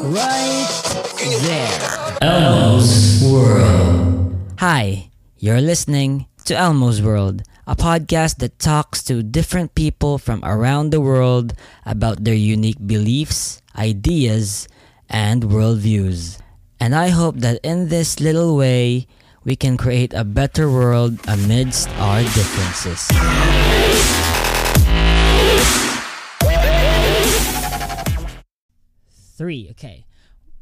right there. Elmo's World. Hi, you're listening to Elmo's World, a podcast that talks to different people from around the world about their unique beliefs, ideas, and worldviews. And I hope that in this little way, we can create a better world amidst our differences. Three, okay.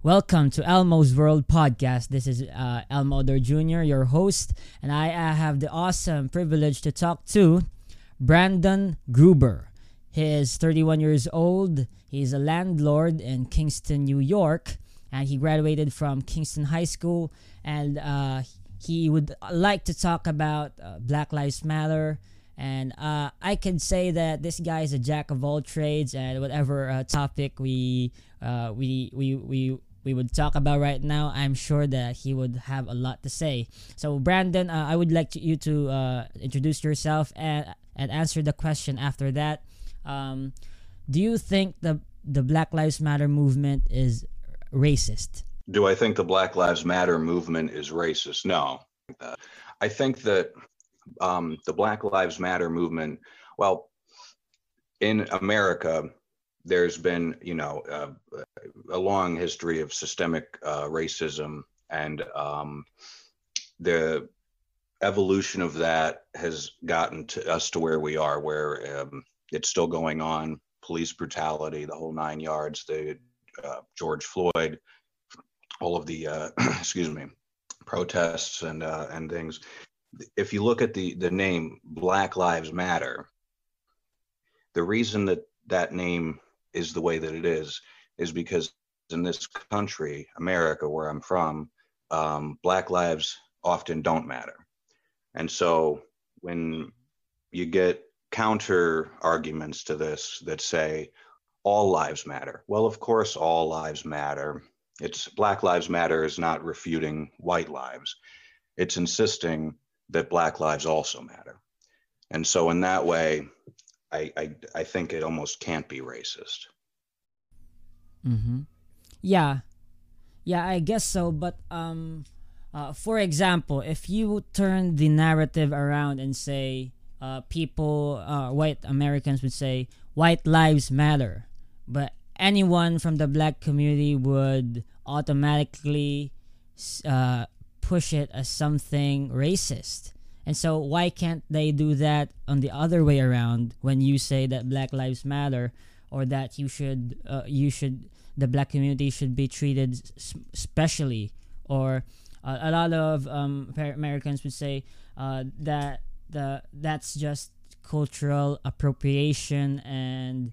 Welcome to Elmo's World Podcast. This is uh, Elmo Odor Jr., your host, and I uh, have the awesome privilege to talk to Brandon Gruber. He is 31 years old. He's a landlord in Kingston, New York, and he graduated from Kingston High School. And uh, he would like to talk about uh, Black Lives Matter. And uh, I can say that this guy is a jack of all trades, and whatever uh, topic we uh, we we we we would talk about right now, I'm sure that he would have a lot to say. So, Brandon, uh, I would like to, you to uh, introduce yourself and and answer the question after that. Um, do you think the the Black Lives Matter movement is racist? Do I think the Black Lives Matter movement is racist? No. I think that um, the Black Lives Matter movement, well, in America, there's been, you know, uh, a long history of systemic uh, racism, and um, the evolution of that has gotten to us to where we are, where um, it's still going on. Police brutality, the whole nine yards. The uh, George Floyd, all of the, uh, excuse me, protests and uh, and things. If you look at the the name Black Lives Matter, the reason that that name is the way that it is is because in this country, America, where I'm from, um, Black lives often don't matter. And so when you get counter arguments to this that say all lives matter, well, of course, all lives matter. It's Black Lives Matter is not refuting white lives, it's insisting that Black lives also matter. And so, in that way, I, I, I think it almost can't be racist. Mm-hmm. Yeah, yeah, I guess so. But um, uh, for example, if you turn the narrative around and say, uh, people, uh, white Americans would say, white lives matter, but anyone from the black community would automatically uh, push it as something racist. And so, why can't they do that on the other way around when you say that Black Lives Matter, or that you should, uh, you should, the black community should be treated specially, or uh, a lot of um, Americans would say uh, that the that's just cultural appropriation and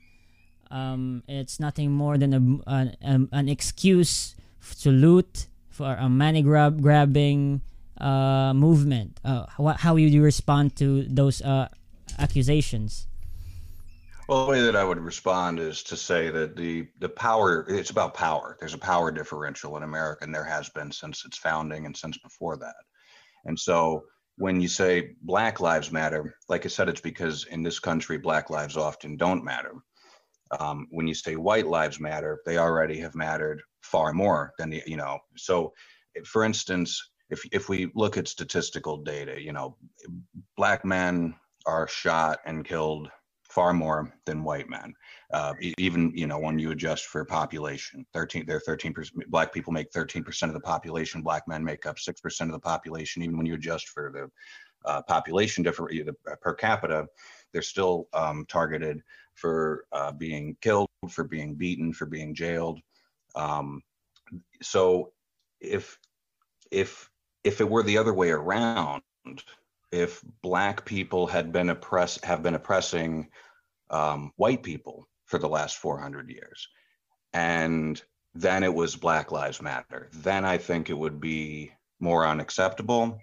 um, it's nothing more than a, an, an excuse to loot for a money grab grabbing uh, movement. Uh, how, how would you respond to those uh, accusations? Well, the way that I would respond is to say that the the power it's about power. There's a power differential in America, and there has been since its founding and since before that. And so when you say Black Lives Matter, like I said, it's because in this country, Black lives often don't matter. Um, when you say White Lives Matter, they already have mattered far more than the you know. So, for instance, if if we look at statistical data, you know, black men are shot and killed far more than white men. Uh, even you know when you adjust for population, thirteen they're thirteen percent. Black people make thirteen percent of the population. Black men make up six percent of the population. Even when you adjust for the uh, population different per capita, they're still um, targeted for uh, being killed, for being beaten, for being jailed. Um, so if if if it were the other way around, if black people had been oppress have been oppressing um, white people for the last 400 years, and then it was Black Lives Matter, then I think it would be more unacceptable.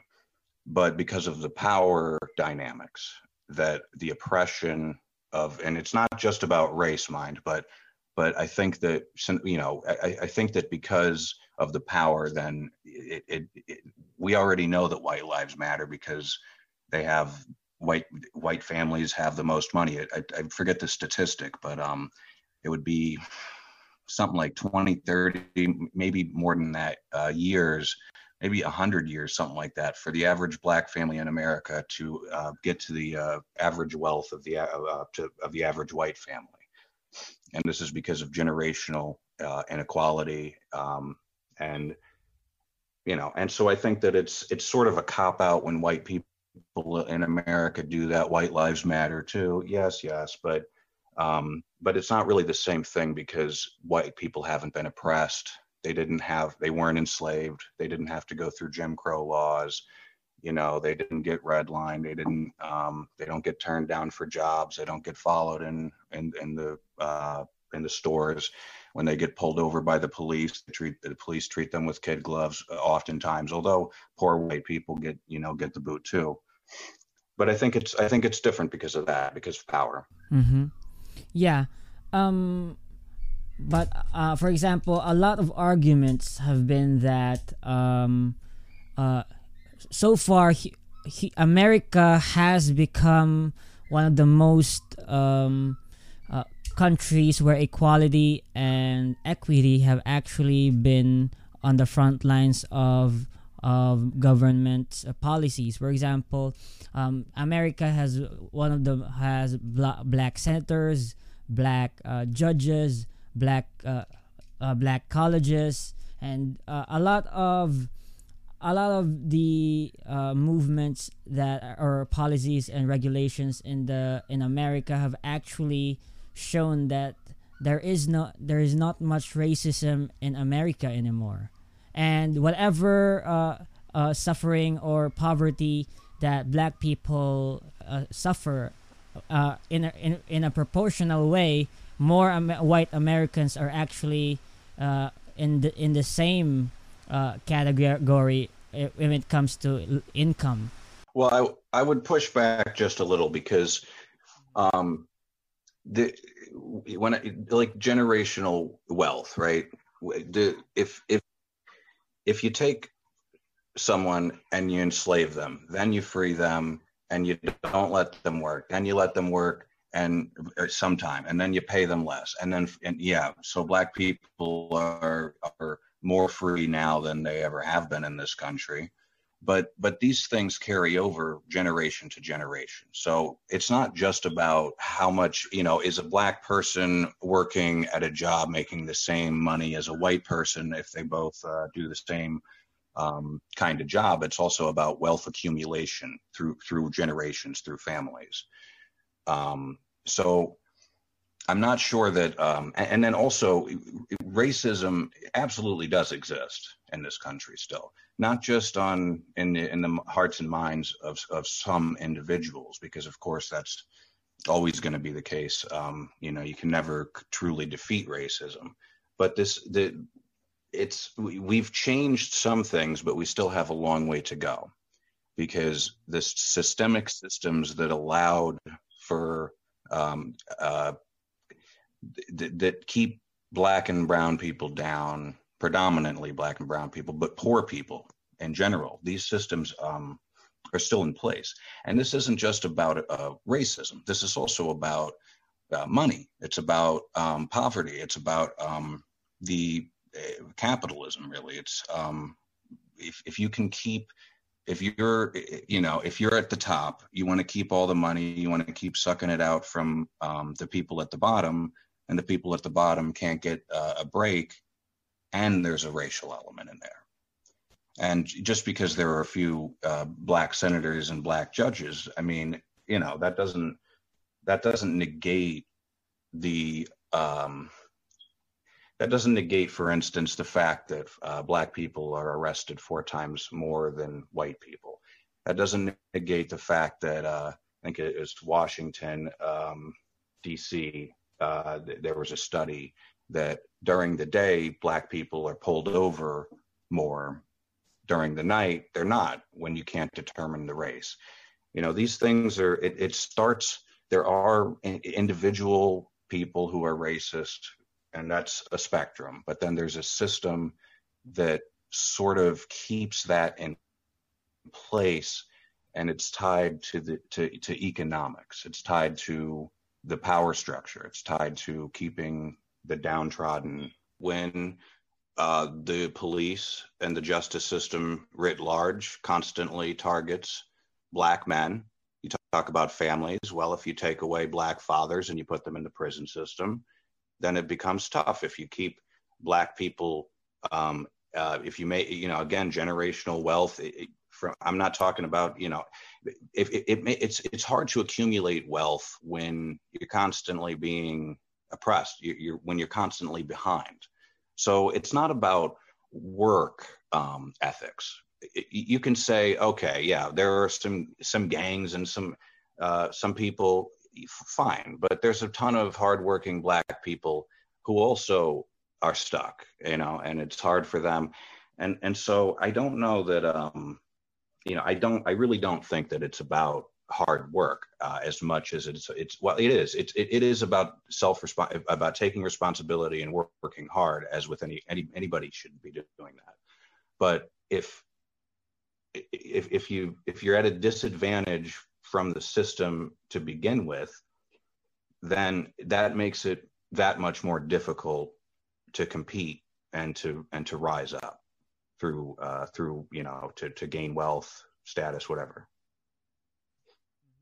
But because of the power dynamics that the oppression of, and it's not just about race, mind, but but I think that you know I, I think that because of the power, then it, it, it, we already know that white lives matter because they have white white families have the most money. I, I forget the statistic, but um, it would be something like 20, 30, maybe more than that uh, years, maybe 100 years, something like that, for the average black family in America to uh, get to the uh, average wealth of the, uh, to, of the average white family. And this is because of generational uh, inequality. Um, and, you know, and so I think that it's, it's sort of a cop out when white people in America do that. White lives matter too. Yes, yes. But um, but it's not really the same thing because white people haven't been oppressed. They didn't have, they weren't enslaved. They didn't have to go through Jim Crow laws. You know, they didn't get redlined. They didn't, um, they don't get turned down for jobs. They don't get followed in, in, in the, uh, in the stores when they get pulled over by the police. They treat the police treat them with kid gloves uh, oftentimes, although poor white people get, you know, get the boot too. But I think it's, I think it's different because of that, because of power. Mm-hmm. Yeah. Um, but uh, for example, a lot of arguments have been that um, uh, so far he, he, America has become one of the most um, uh, countries where equality and equity have actually been on the front lines of of government policies. For example, um, America has one of the has black, black senators, black uh, judges, black uh, uh, black colleges, and uh, a lot of a lot of the uh, movements that or policies and regulations in the in America have actually shown that there is not there is not much racism in America anymore, and whatever uh, suffering or poverty that black people suffer uh, in, a, in in a proportional way, more Am- white Americans are actually uh, in the in the same uh, category when it comes to income. Well, I I would push back just a little because um, the when like generational wealth, right? The, if if if you take someone and you enslave them, then you free them, and you don't let them work. Then you let them work and uh, sometime, and then you pay them less. And then, and yeah, so black people are, are more free now than they ever have been in this country. But but these things carry over generation to generation. So it's not just about how much you know is a black person working at a job making the same money as a white person if they both uh, do the same um, kind of job. It's also about wealth accumulation through through generations, through families. Um, so I'm not sure that, um, and, then also racism absolutely does exist in this country still, not just on in the, in the hearts and minds of of some individuals, because of course that's always going to be the case. Um, you know, you can never truly defeat racism, but this the it's we've changed some things, but we still have a long way to go because the systemic systems that allowed for um, uh, th- that keep black and brown people down, predominantly black and brown people, but poor people in general. These systems um, are still in place, and this isn't just about uh, racism. This is also about uh, money. It's about um, poverty. It's about um, the capitalism really it's um, if, if you can keep if you're you know if you're at the top you want to keep all the money you want to keep sucking it out from um, the people at the bottom and the people at the bottom can't get uh, a break and there's a racial element in there. And just because there are a few uh, black senators and black judges i mean you know that doesn't that doesn't negate the um, that doesn't negate, for instance, the fact that uh, black people are arrested four times more than white people. That doesn't negate the fact that uh, I think it was Washington, um, D.C. Uh, th- there was a study that during the day black people are pulled over more. During the night, they're not when you can't determine the race. You know, these things are. It, it starts. There are individual people who are racist and that's a spectrum. But then there's a system that sort of keeps that in place, and it's tied to the to, to economics. It's tied to the power structure. It's tied to keeping the downtrodden, when uh, the police and the justice system writ large constantly targets black men. You talk about families. Well, if you take away black fathers and you put them in the prison system, then it becomes tough. If you keep black people, um, uh, if you make, you know, again, generational wealth. It, from, I'm not talking about, you know, if it, it, it's it's hard to accumulate wealth when you're constantly being oppressed. You, you're when you're constantly behind so it's not about work um, ethics. You can say, okay, yeah, there are some some gangs and some uh, some people, fine, but there's a ton of hardworking black people who also are stuck, you know, and it's hard for them. And and so I don't know that um, you know, I don't I really don't think that it's about hard work uh, as much as it's it's well it is it's it, it is about self about taking responsibility and work, working hard as with any, any anybody should be doing that but if if if you if you're at a disadvantage from the system to begin with then that makes it that much more difficult to compete and to and to rise up through uh, through you know to to gain wealth status whatever.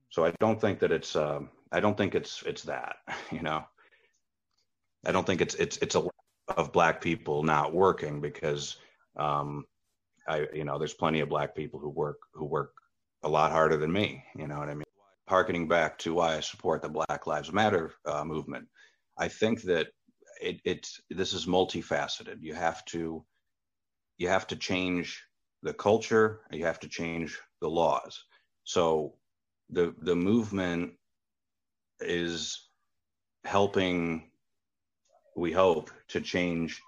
So I don't think that it's um, I don't think it's it's that you know? I don't think it's it's it's a of black people not working because um, I you know there's plenty of black people who work who work a lot harder than me you know what I mean? Harkening back to why I support the Black Lives Matter uh, movement I think that it, it's this is multifaceted. You have to you have to change the culture you have to change the laws. So the the movement is helping we hope to change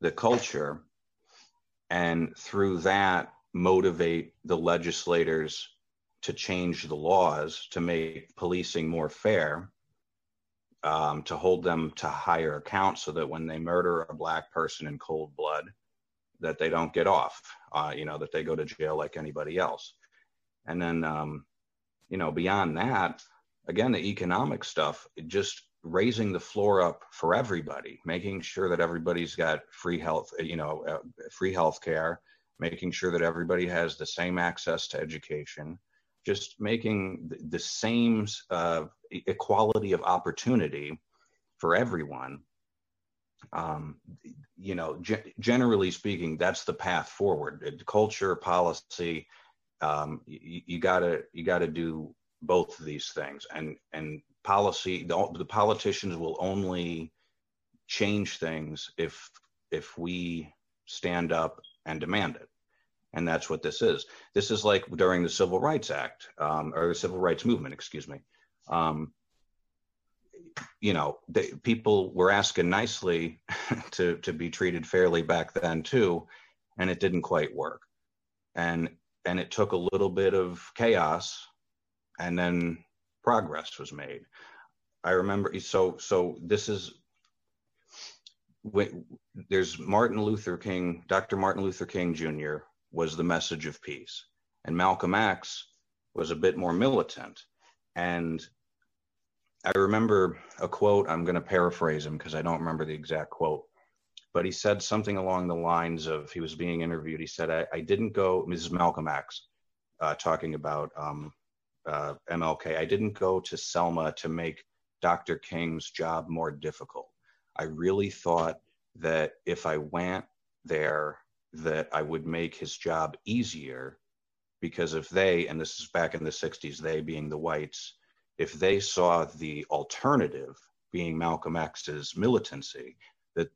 the culture and through that motivate the legislators to change the laws to make policing more fair um, to hold them to higher account so that when they murder a black person in cold blood that they don't get off uh, you know that they go to jail like anybody else. And then um, you know, beyond that, again, the economic stuff, just raising the floor up for everybody, making sure that everybody's got free health, you know, uh, free health care, making sure that everybody has the same access to education, just making the same uh, equality of opportunity for everyone. Um, you know, ge- generally speaking, that's the path forward. Culture, policy, um, you, you, gotta you gotta do both of these things and and policy the, the politicians will only change things if if we stand up and demand it and that's what this is. This is like during the civil rights act um, or the civil rights movement excuse me. Um, you know they, people were asking nicely to to be treated fairly back then too and it didn't quite work. And and it took a little bit of chaos and then progress was made. I remember so so this is when there's martin luther king dr martin luther king jr was the message of peace and malcolm x was a bit more militant and i remember a quote i'm going to paraphrase him because i don't remember the exact quote but he said something along the lines of he was being interviewed. He said, I, I didn't go, Mrs. Malcolm X, uh, talking about um, uh, MLK, I didn't go to Selma to make Dr. King's job more difficult. I really thought that if I went there, that I would make his job easier because if they, and this is back in the 60s, they being the whites, if they saw the alternative being Malcolm X's militancy, that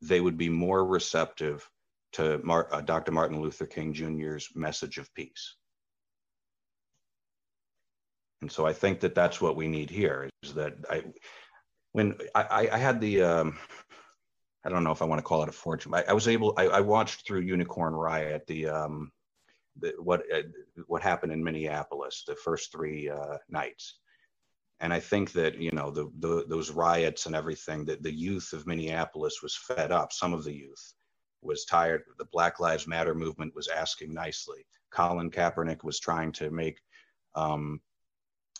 they would be more receptive to Mar- uh, Dr. Martin Luther King Jr.'s message of peace. And so I think that that's what we need here is that I, when I, I had the, um, I don't know if I want to call it a fortune. I, I was able, I, I, watched through Unicorn Riot, the, um, the what, uh, what happened in Minneapolis, the first three uh, nights and I think that you know the, the those riots and everything that the youth of Minneapolis was fed up. Some of the youth was tired. The Black Lives Matter movement was asking nicely. Colin Kaepernick was trying to make um,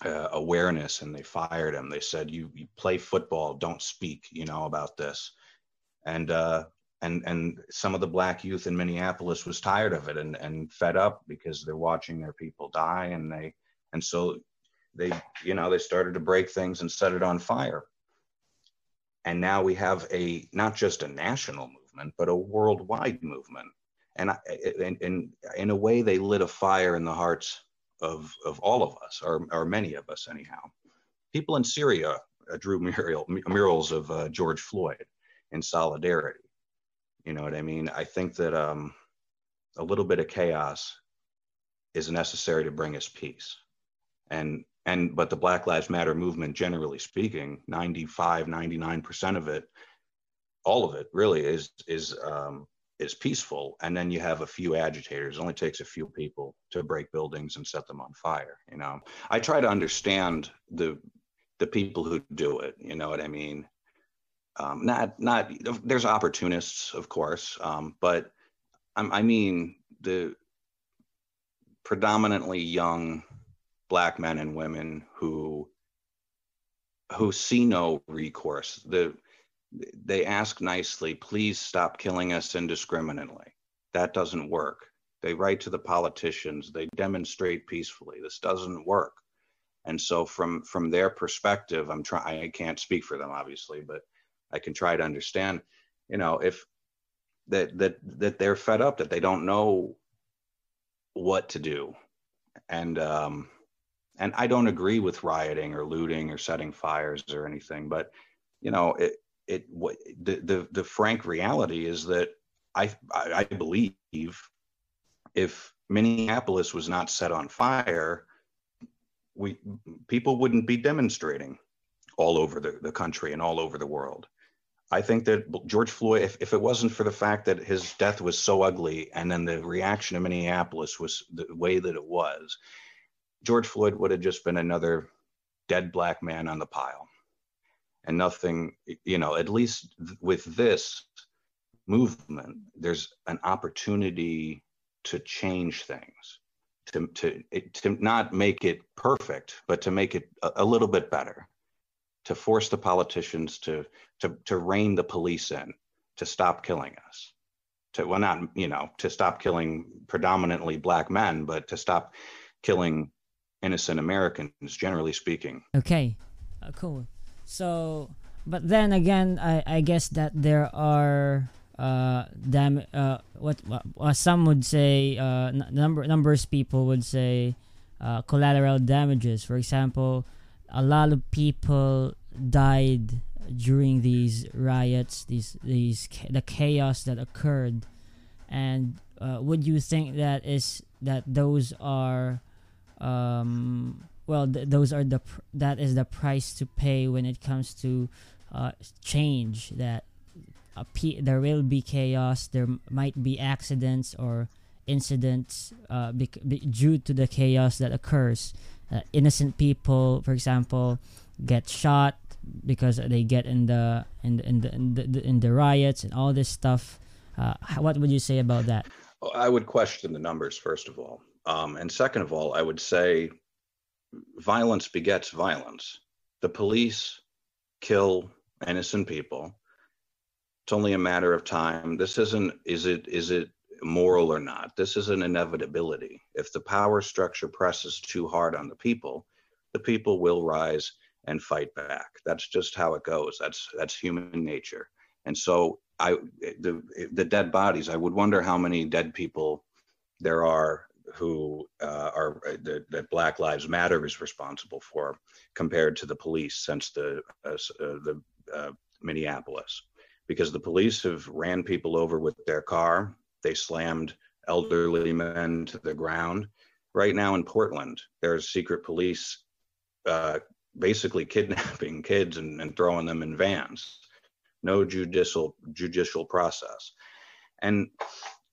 uh, awareness and they fired him. They said, you, you play football, don't speak, you know, about this. And, uh, and, and some of the black youth in Minneapolis was tired of it and, and fed up because they're watching their people die. And they, and so they, you know, they started to break things and set it on fire. And now we have a, not just a national movement, but a worldwide movement. And, I, and, and in a way, they lit a fire in the hearts of, of all of us, or, or many of us anyhow. People in Syria drew mural, murals of uh, George Floyd in solidarity. You know what I mean? I think that um, a little bit of chaos is necessary to bring us peace. And and but the Black Lives Matter movement, generally speaking, 95, 99% of it, all of it really is is um, is peaceful and then you have a few agitators it only takes a few people to break buildings and set them on fire you know i try to understand the the people who do it you know what i mean um, not not there's opportunists of course um, but um, i mean the predominantly young black men and women who who see no recourse the they ask nicely, please stop killing us indiscriminately. That doesn't work. They write to the politicians, they demonstrate peacefully. This doesn't work. And so from from their perspective, I'm trying I can't speak for them obviously, but I can try to understand, you know, if that that that they're fed up, that they don't know what to do. And um and I don't agree with rioting or looting or setting fires or anything, but you know, it, it what the, the the frank reality is that I I believe if Minneapolis was not set on fire, we people wouldn't be demonstrating all over the, the country and all over the world. I think that George Floyd, if, if it wasn't for the fact that his death was so ugly and then the reaction in Minneapolis was the way that it was, George Floyd would have just been another dead black man on the pile. And nothing, you know, at least with this movement, there's an opportunity to change things, to, to, to not make it perfect, but to make it a, a little bit better, to force the politicians to, to, to rein the police in, to stop killing us. To, well, not, you know, to stop killing predominantly black men, but to stop killing innocent Americans, generally speaking. Okay, uh, cool. So, but then again, I, I guess that there are uh dam uh what uh, some would say uh n- number numbers people would say uh collateral damages. For example, a lot of people died during these riots, these these the chaos that occurred, and uh, would you think that is that those are um well th- those are the pr- that is the price to pay when it comes to uh, change that p- there will be chaos there might be accidents or incidents uh, be- due to the chaos that occurs. Uh, innocent people for example get shot because they get in the in in the, in the, in the riots and all this stuff uh, what would you say about that i would question the numbers first of all um, and second of all i would say violence begets violence. The police kill innocent people. It's only a matter of time. This isn't is it is it moral or not? This is an inevitability. If the power structure presses too hard on the people, the people will rise and fight back. That's just how it goes. That's that's human nature. And so I the the dead bodies, I would wonder how many dead people there are who uh, are uh, that, that, Black Lives Matter is responsible for, compared to the police since the uh, uh the uh, Minneapolis, because the police have ran people over with their car. They slammed elderly men to the ground. Right now in Portland, there's secret police uh, basically kidnapping kids and, and throwing them in vans. No judicial judicial process, and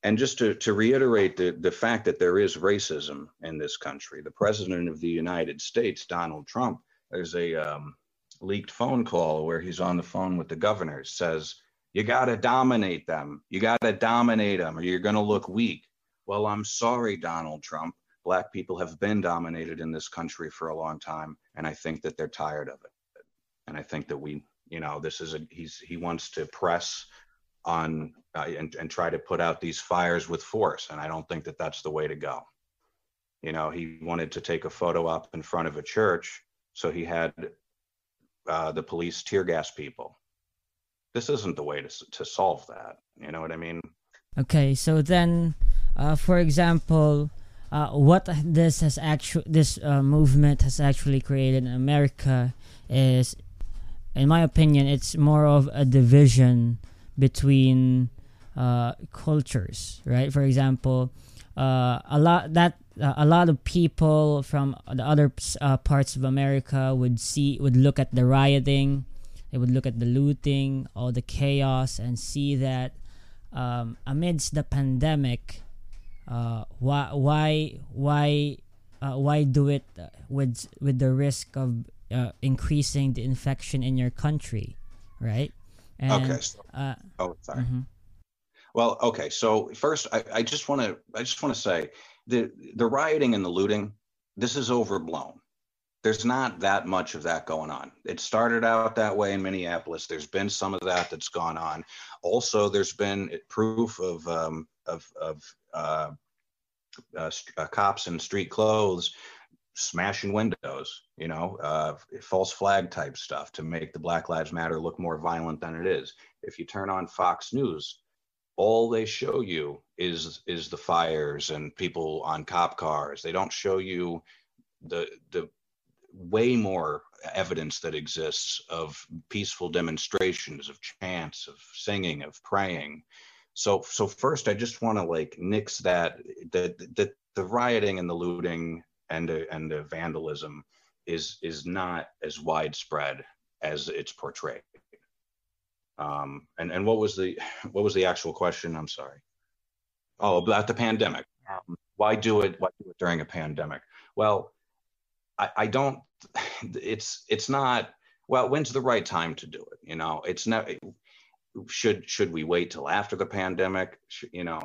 and just to, to reiterate the, the fact that there is racism in this country, the president of the United States, Donald Trump, there's a um, leaked phone call where he's on the phone with the governor, says, You got to dominate them. You got to dominate them or you're going to look weak. Well, I'm sorry, Donald Trump, Black people have been dominated in this country for a long time, and I think that they're tired of it. And I think that we, you know, this is a he's he wants to press on uh, and and try to put out these fires with force, and I don't think that that's the way to go. You know, he wanted to take a photo up in front of a church, so he had uh, the police tear gas people. This isn't the way to to solve that. You know what I mean? Okay, so then, uh, for example, uh, what this has actually this uh, movement has actually created in America is, in my opinion, it's more of a division between uh, cultures, right? For example, uh, a lot that uh, a lot of people from the other uh, parts of America would see would look at the rioting, they would look at the looting, all the chaos, and see that um, amidst the pandemic, uh, why why why uh, why do it with with the risk of uh, increasing the infection in your country, right? And, okay. So, uh, oh, sorry. Mm-hmm. Well, okay. So first, I, I just want to I just want to say the the rioting and the looting. This is overblown. There's not that much of that going on. It started out that way in Minneapolis. There's been some of that that's gone on. Also, there's been proof of um, of of uh, uh, uh, cops in street clothes smashing windows, you know, uh, false flag type stuff to make the Black Lives Matter look more violent than it is. If you turn on Fox News, all they show you is is the fires and people on cop cars. They don't show you the the way more evidence that exists of peaceful demonstrations, of chants, of singing, of praying. So so first I just want to like nix that that that the rioting and the looting and the, and the vandalism is is not as widespread as it's portrayed. Um, and and what was the what was the actual question? I'm sorry. Oh, about the pandemic. Um, why do it? Why do it during a pandemic? Well, I, I don't. It's it's not. Well, when's the right time to do it? You know, it's not. Should should we wait till after the pandemic? You know,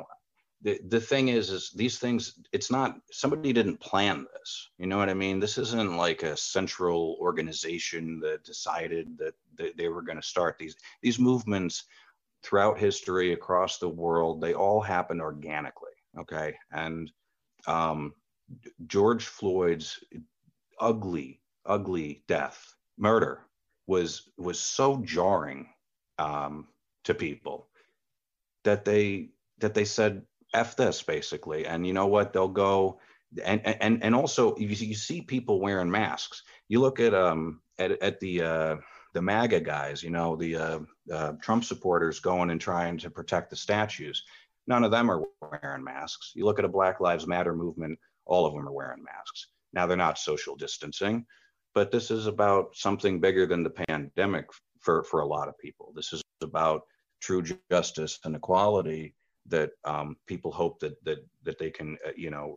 the, the thing is is these things it's not somebody didn't plan this. You know what i mean? This isn't like a central organization that decided that, that they were going to start these these movements throughout history across the world they all happen organically okay? And um, george floyd's ugly ugly death murder was was so jarring um, to people that they that they said f this basically. And you know what? They'll go and and and also you, you see people wearing masks. You look at um at, at the uh the maga guys you know the uh, uh trump supporters going and trying to protect the statues. None of them are wearing masks. You look at a black lives matter movement all of them are wearing masks. Now they're not social distancing but this is about something bigger than the pandemic for for a lot of people. This is about true justice and equality that um, people hope that that that they can uh, you know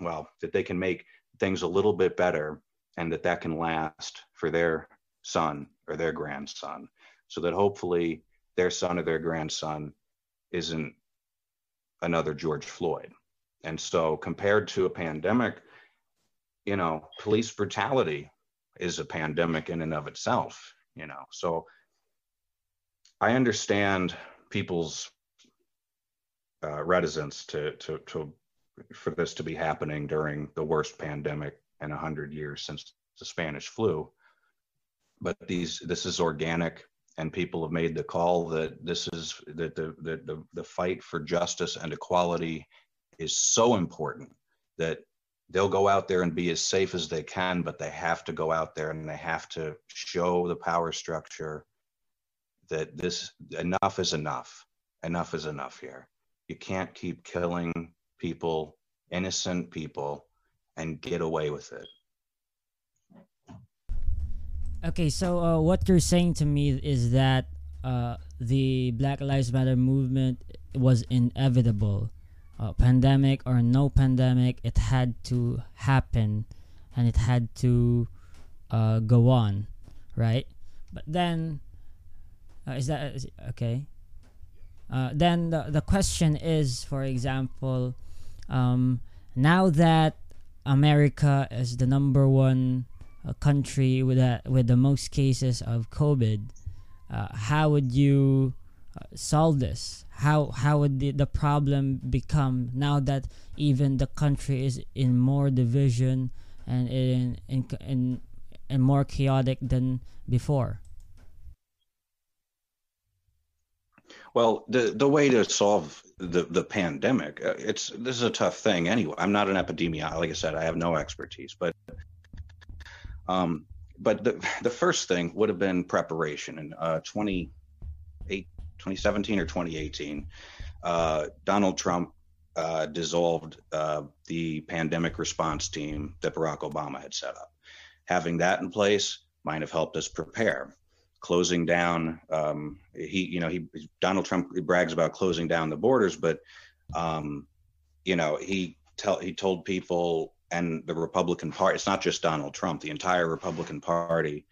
well that they can make things a little bit better and that that can last for their son or their grandson. So that hopefully their son or their grandson isn't another George Floyd. And so compared to a pandemic you know police brutality is a pandemic in and of itself you know. So i understand people's uh, reticence to, to, to, for this to be happening during the worst pandemic in 100 years since the Spanish flu. But these, this is organic, and people have made the call that this is that the, the, the, the fight for justice and equality is so important that they'll go out there and be as safe as they can, but they have to go out there and they have to show the power structure that this enough is enough. Enough is enough here. You can't keep killing people, innocent people, and get away with it. Okay, so uh, what you're saying to me is that uh, the Black Lives Matter movement was inevitable. Uh, pandemic or no pandemic, it had to happen and it had to uh, go on, right? But then, uh, is that is, okay? Uh, then the, the question is, for example, um, now that America is the number one uh, country with with the most cases of COVID, uh, how would you uh, solve this? How how would the, the problem become now that even the country is in more division and in in in, in more chaotic than before? Well, the the way to solve the the pandemic, uh, it's this is a tough thing anyway. I'm not an epidemiologist. Like I said, I have no expertise, but um, but the the first thing would have been preparation in uh, 2017 or 2018. Uh, Donald Trump uh, dissolved uh, the pandemic response team that Barack Obama had set up. Having that in place might have helped us prepare closing down. Um, he, you know, he Donald Trump brags about closing down the borders, but um, you know, he tell he told people and the Republican Party. It's not just Donald Trump. The entire Republican Party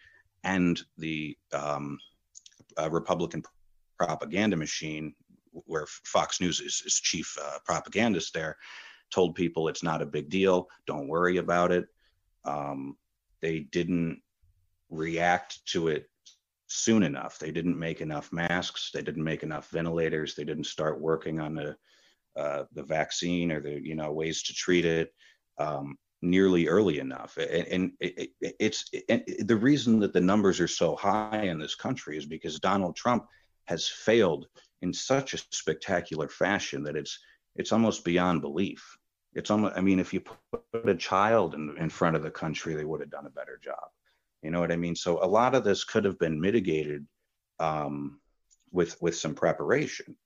and the um, uh, Republican propaganda machine, where Fox News is, is chief uh, propagandist there, told people it's not a big deal. Don't worry about it. Um, they didn't react to it soon enough. They didn't make enough masks. They didn't make enough ventilators. They didn't start working on the uh, the vaccine or the you know ways to treat it um, nearly early enough. And, and it, it, it's and the reason that the numbers are so high in this country is because Donald Trump has failed in such a spectacular fashion that it's it's almost beyond belief. It's almost I mean, if you put a child in, in front of the country, they would have done a better job. You know what I mean? So a lot of this could have been mitigated um, with with some preparation.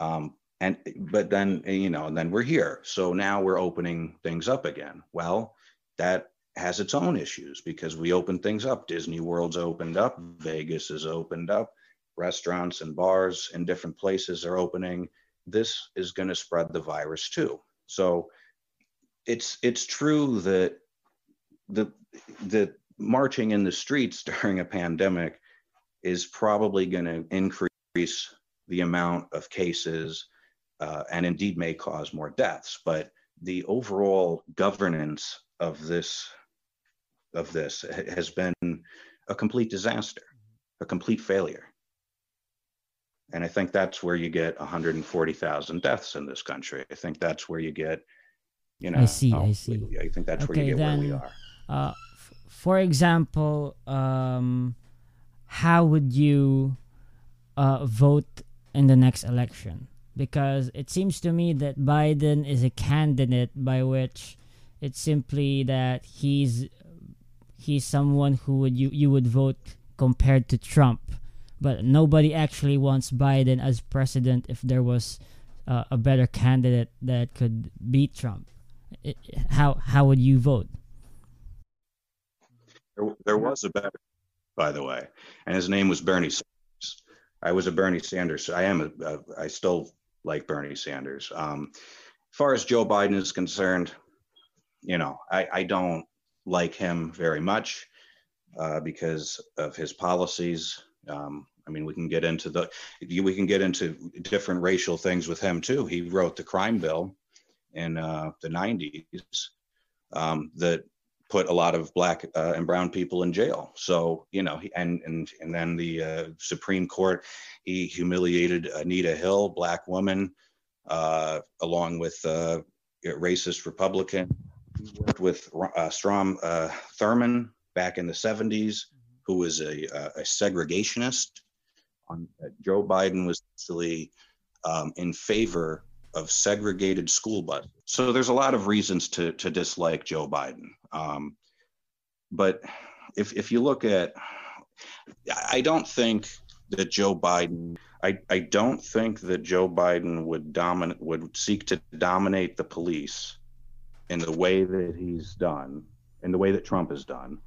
Um, and but then you know, and then we're here. So now we're opening things up again. Well, that has its own issues because we open things up. Disney World's opened up, Vegas is opened up, restaurants and bars in different places are opening. This is going to spread the virus too. So it's it's true that the the marching in the streets during a pandemic is probably going to increase the amount of cases uh, and indeed may cause more deaths. But the overall governance of this of this has been a complete disaster, a complete failure. And I think that's where you get 140,000 deaths in this country. I think that's where you get, you know. I see. Oh, I see. I think that's okay, where you get then, where we are. Uh, for example, um, how would you uh, vote in the next election? Because it seems to me that Biden is a candidate by which it's simply that he's he's someone who would you, you would vote compared to Trump. But nobody actually wants Biden as president if there was uh, a better candidate that could beat Trump. It, how how would you vote? There, there was a better, by the way, and his name was Bernie Sanders. I was a Bernie Sanders. I am a, a I still like Bernie Sanders. Um, as far as Joe Biden is concerned, you know, I, I don't like him very much uh, because of his policies. Um, I mean, we can get into the we can get into different racial things with him too. He wrote the crime bill in uh, the '90s um, that put a lot of black uh, and brown people in jail. So you know, and and and then the uh, Supreme Court, he humiliated Anita Hill, black woman, uh, along with uh, racist Republican. He worked with uh, Strom uh, Thurmond back in the 70s, who was a, a segregationist. On, Joe Biden was actually um, in favor of segregated school buses. So there's a lot of reasons to to dislike Joe Biden. Um, but if if you look at, I don't think that Joe Biden. I, I don't think that Joe Biden would dominate would seek to dominate the police in the way that he's done, in the way that Trump has done.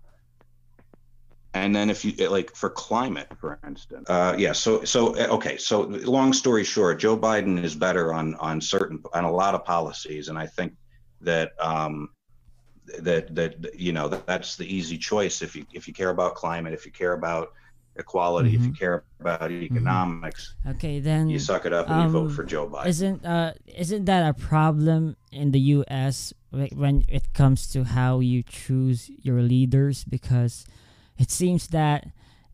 And then if you like for climate, for instance, uh, yeah. So so okay. So long story short, Joe Biden is better on on certain on a lot of policies, and I think that um, that that you know that, that's the easy choice if you if you care about climate, if you care about equality, mm-hmm. if you mm-hmm. care about mm-hmm. economics. Okay, then you suck it up and um, you vote um, for Joe Biden. Isn't uh isn't that a problem in the U.S. when it comes to how you choose your leaders because it seems that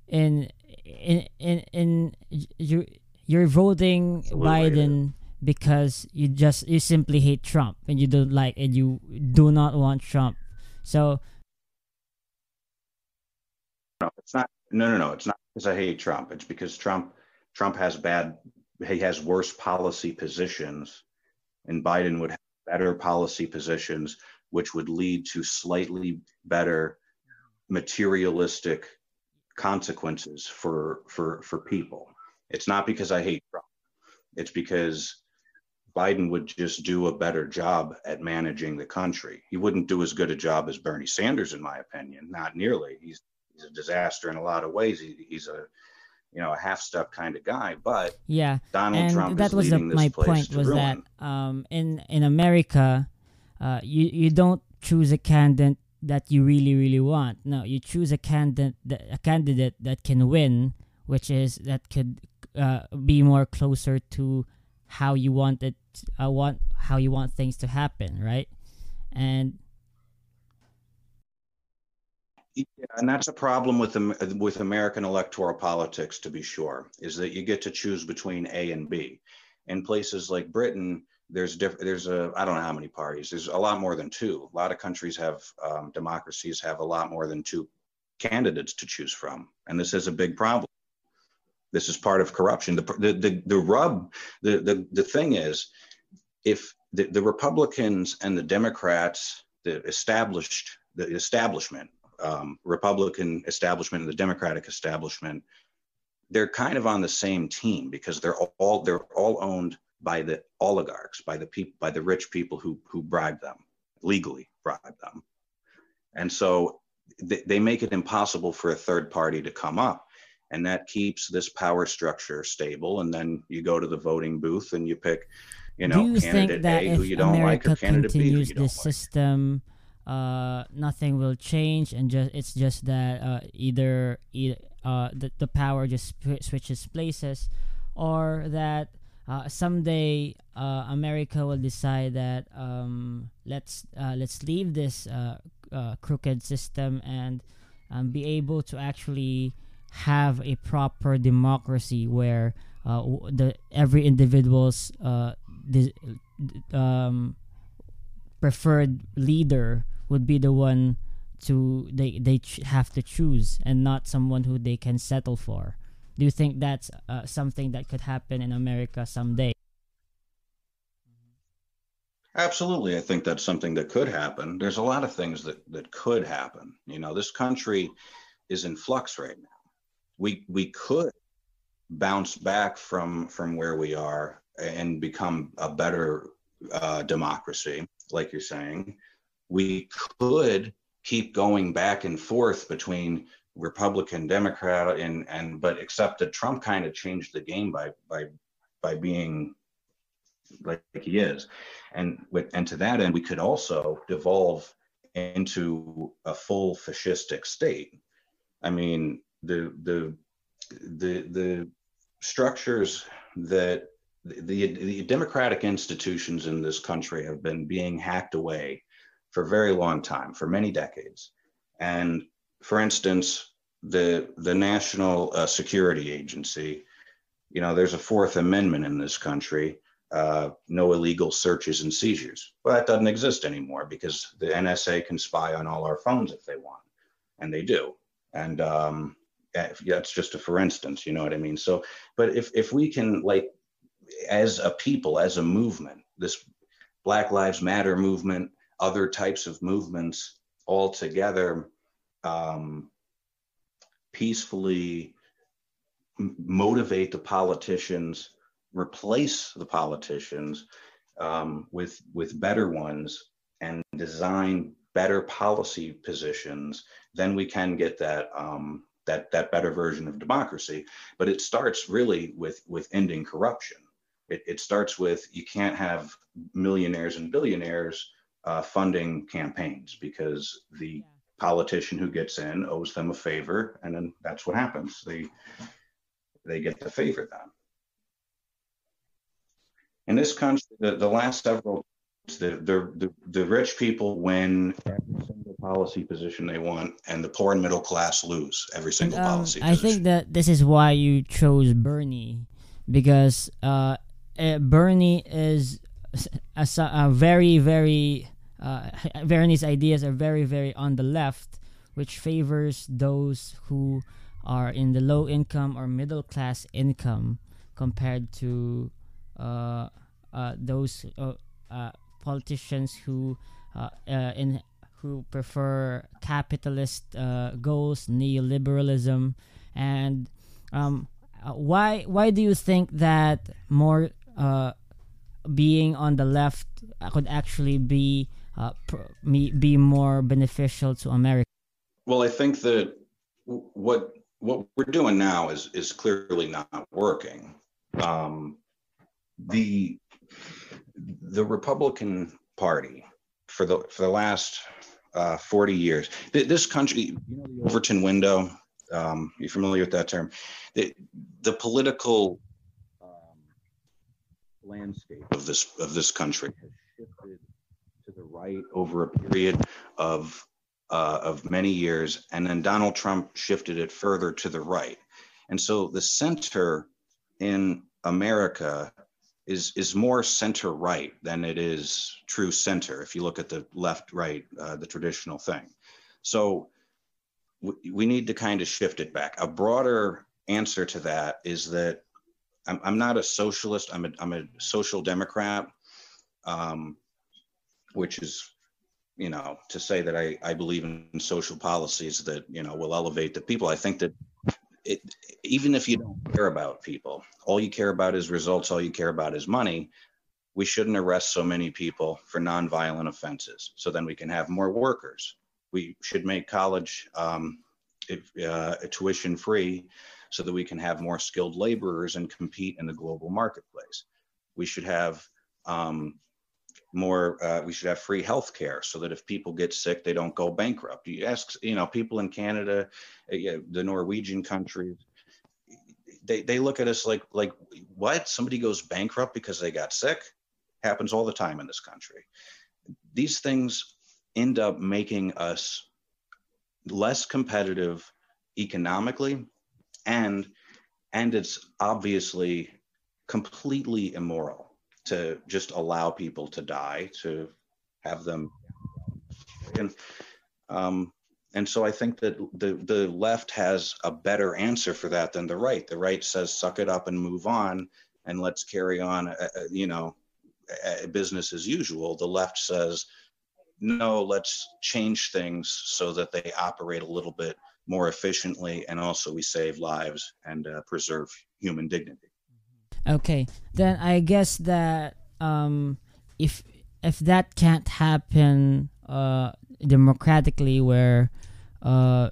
in in in, in you you're voting Absolutely. Biden because you just you simply hate Trump and you don't like and you do not want Trump. So no, it's not. No, no, no. It's not because I hate Trump. It's because Trump Trump has bad. He has worse policy positions, and Biden would have better policy positions, which would lead to slightly better materialistic consequences for for for people. It's not because I hate Trump. It's because Biden would just do a better job at managing the country. He wouldn't do as good a job as Bernie Sanders, in my opinion. Not nearly. He's he's a disaster in a lot of ways. He, he's a you know a half step kind of guy. But yeah, Donald and Trump that was the, my point was ruin. that um, in in America, uh, you you don't choose a candidate that you really really want. No, you choose a candidate that, a candidate that can win, which is that could uh, be more closer to how you want it uh, want how you want things to happen right and yeah, and that's a problem with with American electoral politics, to be sure, is that you get to choose between A and B. In places like Britain, there's diff- there's a I don't know how many parties. There's a lot more than two. A lot of countries have um, democracies have a lot more than two candidates to choose from, and this is a big problem. This is part of corruption. The, the, the, the rub, the, the, the thing is, if the, the Republicans and the Democrats, the established, the establishment, um, Republican establishment and the Democratic establishment, they're kind of on the same team because they're all they're all owned by the oligarchs, by the people, by the rich people who who bribe them legally, bribe them, and so they, they make it impossible for a third party to come up and that keeps this power structure stable. And then you go to the voting booth and you pick, you know, Do you candidate think that A who you don't America like or candidate B who continues you don't this like. system, uh, nothing will change, and just it's just that uh, either either uh, the the power just sw- switches places, or that uh, someday uh, America will decide that um, let's uh, let's leave this uh, uh, crooked system and um, be able to actually have a proper democracy where uh, the every individual's um, preferred leader would be the one to they they ch- have to choose and not someone who they can settle for. Do you think that's uh, something that could happen in America someday? Absolutely, I think that's something that could happen. There's a lot of things that that could happen. You know, this country is in flux right now we we could bounce back from from where we are and become a better uh, democracy, like you're saying. We could keep going back and forth between Republican, Democrat, and and but except that Trump kind of changed the game by by by being like he is, and with and to that end, we could also devolve into a full fascistic state. I mean, the the the the structures that the, the democratic institutions in this country have been being hacked away for a very long time, for many decades. And for instance, the the National uh, Security Agency, you know, there's a Fourth Amendment in this country, uh, no illegal searches and seizures. Well, that doesn't exist anymore because the NSA can spy on all our phones if they want, and they do. And um, that's just a for instance you know what i mean so but if if we can like as a people as a movement this black lives matter movement other types of movements all together um, peacefully m- motivate the politicians replace the politicians um, with with better ones and design better policy positions then we can get that um, that that better version of democracy. But it starts really with with ending corruption. It, it starts with you can't have millionaires and billionaires uh, funding campaigns because the politician who gets in owes them a favor, and then that's what happens. They they get the favor then. In this country, the, the last several the, the, the, the rich people win every single policy position they want, and the poor and middle class lose every single um, policy. I think that this is why you chose Bernie, because uh, uh Bernie is a, a very very uh, ideas are very very on the left, which favors those who are in the low income or middle class income compared to uh, uh, those uh, uh, politicians who uh, in who prefer capitalist goals, neoliberalism, and um, why why do you think that more being on the left could actually be pr- be more beneficial to America? Well, I think that what what we're doing now is is clearly not working. Um, the the Republican Party for the for the last uh, 40 years. This country, you know, the Overton window. Um, you familiar with that term? The, the political um, landscape of this of this country has shifted the right over a period of uh, of many years, and then Donald Trump shifted it further to the right, and so the center in America is is more center right than it is true center if you look at the left right uh, the traditional thing. So w- we need to kind of shift it back. A broader answer to that is that i'm, I'm not a socialist. I'm a, I'm a social democrat. Um, which is you know to say that I, I believe in social policies that you know will elevate the people i think that it, even if you don't care about people, all you care about is results, all you care about is money, we shouldn't arrest so many people for nonviolent offenses. So then we can have more workers. We should make college um, uh, tuition free so that we can have more skilled laborers and compete in the global marketplace. We should have um, more uh, we should have free health care so that if people get sick they don't go bankrupt. You ask you know people in canada uh, the norwegian countries they, they look at us like like what? Somebody goes bankrupt because they got sick? Happens all the time in this country. These things end up making us less competitive economically and and it's obviously completely immoral to just allow people to die, to have them. And, um, and so I think that the, the left has a better answer for that than the right. The right says, suck it up and move on and let's carry on, uh, uh you know, business as usual. The left says, no, let's change things so that they operate a little bit more efficiently and also we save lives and uh, preserve human dignity. Okay, then I guess that um, if if that can't happen uh, democratically, where uh,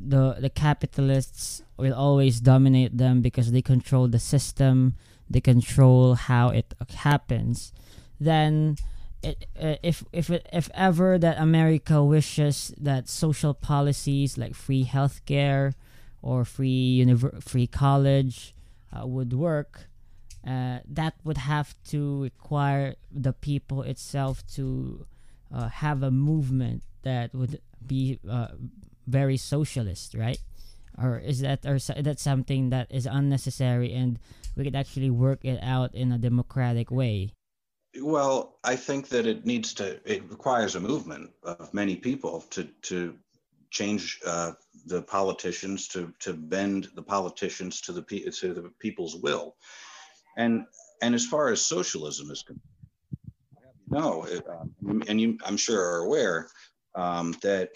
the the capitalists will always dominate them because they control the system, they control how it happens, then. It, uh, if if if ever that America wishes that social policies like free healthcare or free univer- free college uh, would work, uh, that would have to require the people itself to uh, have a movement that would be uh, very socialist, right? Or is that or that something that is unnecessary and we could actually work it out in a democratic way? Well, I think that it needs to. It requires a movement of many people to to change uh, the politicians to to bend the politicians to the to the people's will, and and as far as socialism is concerned, no, it, um, and you I'm sure are aware um, that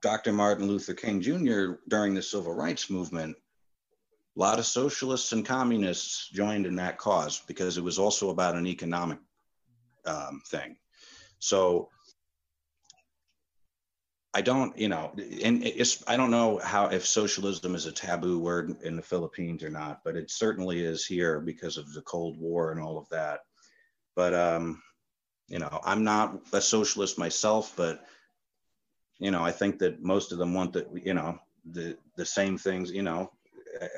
Dr. Martin Luther King Jr. during the civil rights movement, a lot of socialists and communists joined in that cause because it was also about an economic um, thing. So I don't, you know, and it's, I don't know how, if socialism is a taboo word in the Philippines or not, but it certainly is here because of the Cold War and all of that. But, um, you know, I'm not a socialist myself, but, you know, I think that most of them want that, you know, the, the same things, you know,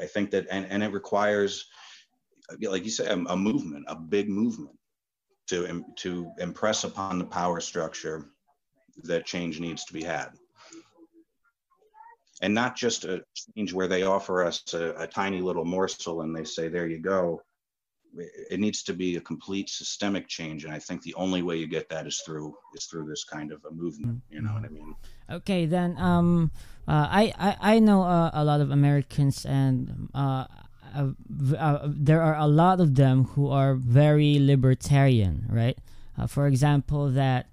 I, think that, and, and it requires, like you said, a, a movement, a big movement to to impress upon the power structure that change needs to be had. And not just a change where they offer us a, a, tiny little morsel and they say there you go. It needs to be a complete systemic change and i think the only way you get that is through is through this kind of a movement you know what i mean? Okay then um uh, I, I i know uh, a lot of americans and uh, uh, uh, there are a lot of them who are very libertarian right? Uh, for example that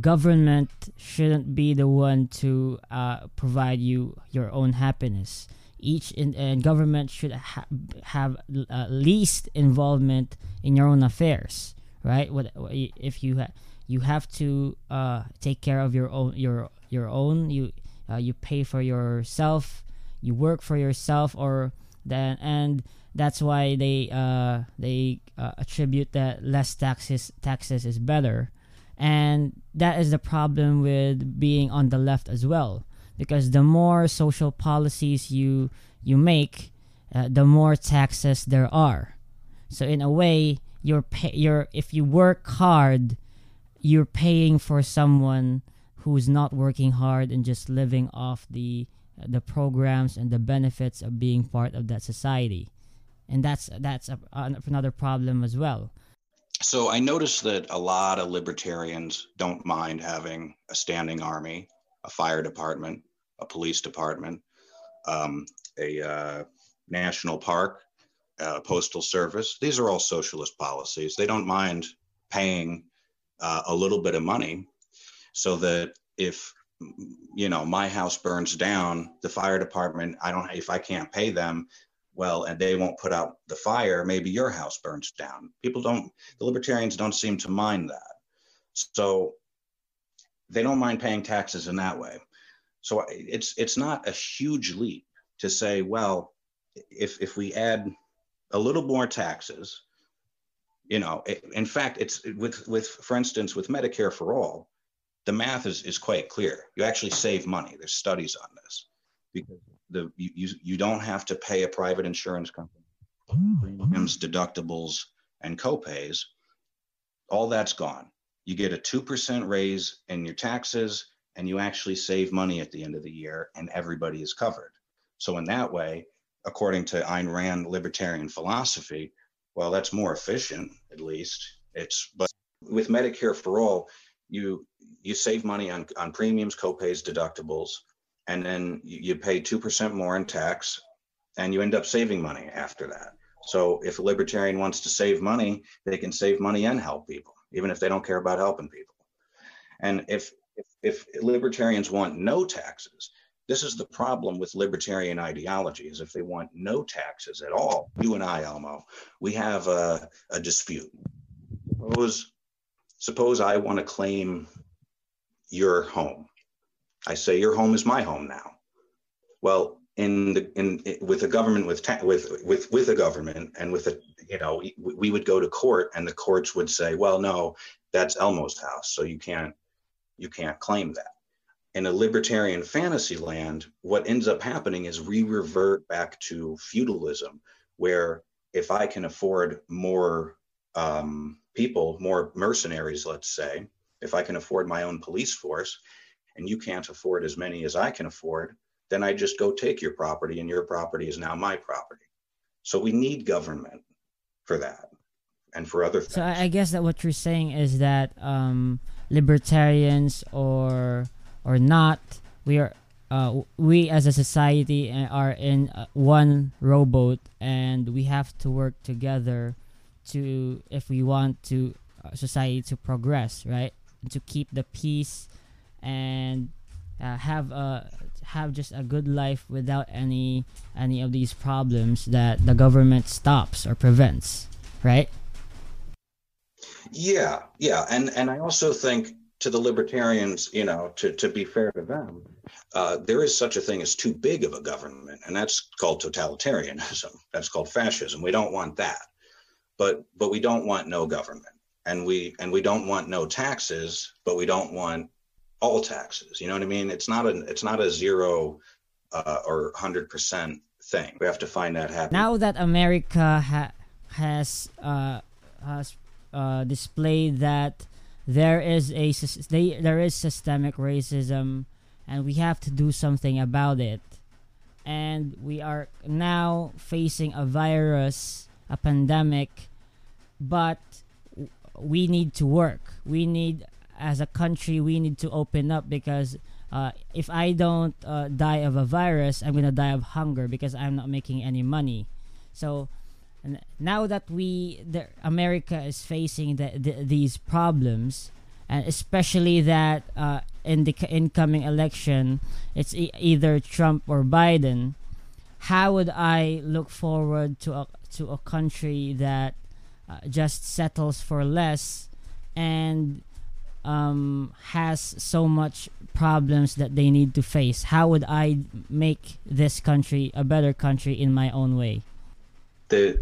government shouldn't be the one to uh, provide you your own happiness. Each in, and government should ha- have uh, least involvement in your own affairs right? What if you ha- you have to uh, take care of your own your your own you uh, you pay for yourself you work for yourself or then and that's why they uh, they uh, attribute that less taxes taxes is better and that is the problem with being on the left as well because the more social policies you you make, uh, the more taxes there are. So in a way, you're pay- you're if you work hard, you're paying for someone who's not working hard and just living off the the programs and the benefits of being part of that society. And that's that's a, another problem as well. So I noticed that a lot of libertarians don't mind having a standing army, a fire department, a police department, um, a uh, national park, uh, postal service. These are all socialist policies. They don't mind paying uh, a little bit of money so that if you know my house burns down the fire department i don't if i can't pay them well and they won't put out the fire maybe your house burns down people don't the libertarians don't seem to mind that so they don't mind paying taxes in that way so it's it's not a huge leap to say, well, if if we add a little more taxes, you know, in fact, it's with with for instance with Medicare for all, the math is is quite clear. You actually save money. There's studies on this because the you you, don't have to pay a private insurance company premiums, deductibles, and copays. All that's gone. You get a two percent raise in your taxes and you actually save money at the end of the year and everybody is covered. So in that way, according to Ayn Rand libertarian philosophy, well, that's more efficient, at least. It's but with Medicare for all, you you save money on, on premiums, copays, deductibles, and then you, pay two percent more in tax, and you end up saving money after that. So if a libertarian wants to save money, they can save money and help people, even if they don't care about helping people. And if if, if libertarians want no taxes, this is the problem with libertarian ideology is if they want no taxes at all, you and I, Elmo, we have a, a dispute. Suppose, suppose I want to claim your home. I say your home is my home now. Well, in the in with a government with ta- with with with a government and with a you know we would go to court and the courts would say, well, no, that's Elmo's house, so you can't you can't claim that. In a libertarian fantasy land, what ends up happening is we revert back to feudalism, where if I can afford more um, people, more mercenaries, let's say, if I can afford my own police force, and you can't afford as many as I can afford, then I just go take your property, and your property is now my property. So we need government for that and for other things. So I guess that what you're saying is that um, libertarians or or not, we are uh, we as a society are in uh, one rowboat and we have to work together to if we want to uh, society to progress right to keep the peace and uh, have a have just a good life without any any of these problems that the government stops or prevents right yeah yeah and and i also think to the libertarians, you know, to, to be fair to them, uh, there is such a thing as too big of a government, and that's called totalitarianism. That's called fascism. We don't want that, but but we don't want no government, and we and we don't want no taxes, but we don't want all taxes. You know what I mean? It's not a it's not a zero uh, or hundred percent thing. We have to find that happy. Now that America ha- has uh, has uh, display that there is a they, there is systemic racism, and we have to do something about it. And we are now facing a virus, a pandemic, but we need to work. We need, as a country, we need to open up because uh, if I don't uh, die of a virus, I'm gonna die of hunger because I'm not making any money. So now that we the America is facing the, the, these problems and especially that uh, in the incoming election it's e- either Trump or Biden how would I look forward to a to a country that uh, just settles for less and um, has so much problems that they need to face how would I make this country a better country in my own way the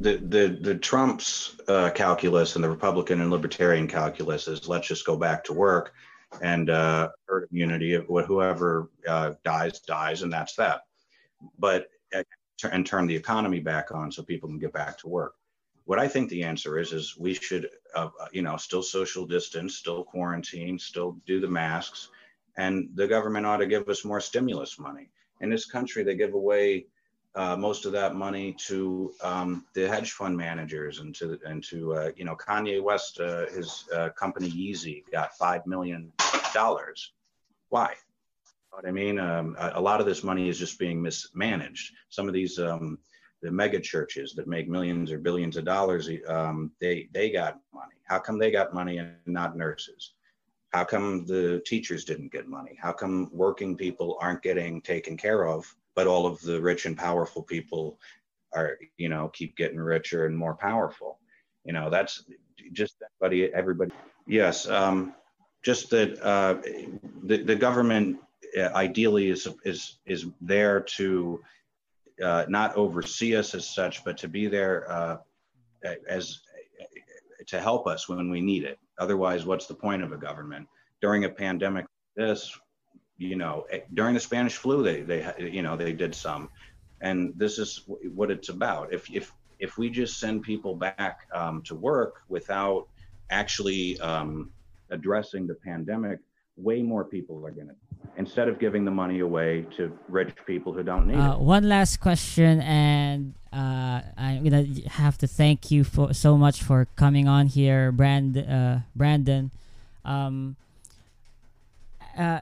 the the the Trump's uh, calculus and the Republican and Libertarian calculus is let's just go back to work and uh, herd immunity. Whoever uh, dies dies, and that's that. But uh, and turn the economy back on so people can get back to work. What I think the answer is is we should uh, uh, you know still social distance, still quarantine, still do the masks, and the government ought to give us more stimulus money. In this country, they give away uh, most of that money to um, the hedge fund managers and to and to uh, you know Kanye West, uh, his uh, company Yeezy got five million dollars. Why? What I mean, um, a, a, lot of this money is just being mismanaged. Some of these um, the mega churches that make millions or billions of dollars, um, they they got money. How come they got money and not nurses? How come the teachers didn't get money? How come working people aren't getting taken care of but all of the rich and powerful people are you know keep getting richer and more powerful you know that's just everybody everybody yes um, just that uh, the, the government uh, ideally is is is there to uh, not oversee us as such but to be there uh, as to help us when we need it. Otherwise what's the point of a government? During a pandemic like this you know, eh, during the Spanish flu, they, they, you know, they did some, and this is what it's about. If, if, if we just send people back um, to work without actually um, addressing the pandemic, way more people are going to, instead of giving the money away to rich people who don't need uh, it. One last question, and uh, I'm gonna have to thank you for so much for coming on here, Brand, uh, Brandon. Um, uh,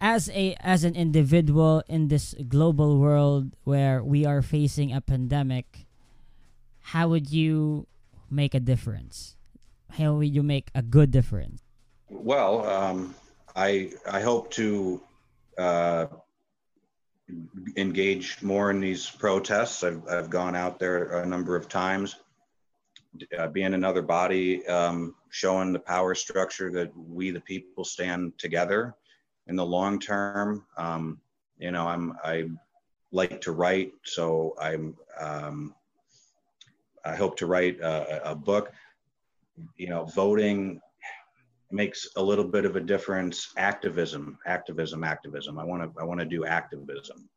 as a as an individual in this global world where we are facing a pandemic how would you make a difference how would you make a good difference well um, i i hope to uh, engage more in these protests i've, I've gone out there a number of times uh, being another body um, showing the power structure that we the people stand together in the long term. Um, you know, I'm I like to write, so I'm um, I hope to write a, a book. You know, voting makes a little bit of a difference. Activism, activism, activism. I want to I want to do activism.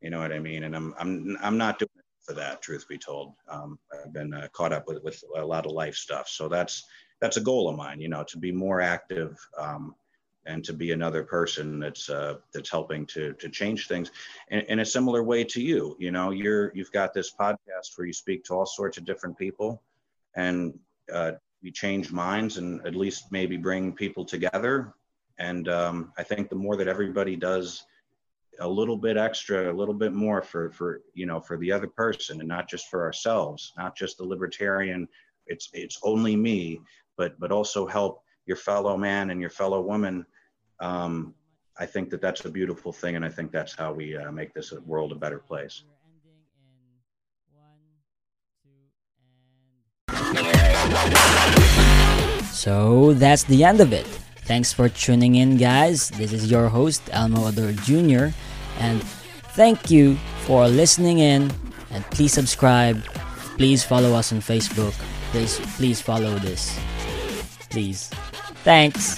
You know what I mean? And I'm I'm I'm not doing it for that. Truth be told, um, I've been uh, caught up with with a lot of life stuff. So that's that's a goal of mine. You know, to be more active. Um, and to be another person that's uh, that's helping to to change things in, in, a similar way to you you know you're you've got this podcast where you speak to all sorts of different people and uh, you change minds and at least maybe bring people together and um, i think the more that everybody does a little bit extra a little bit more for for you know for the other person and not just for ourselves not just the libertarian it's it's only me but but also help your fellow man and your fellow woman, um, I think that that's a beautiful thing, and I think that's how we uh, make this world a better place. So that's the end of it. Thanks for tuning in, guys. This is your host, Elmo Ador Jr., and thank you for listening in. And please subscribe. Please follow us on Facebook. Please, please follow this. Please. Thanks.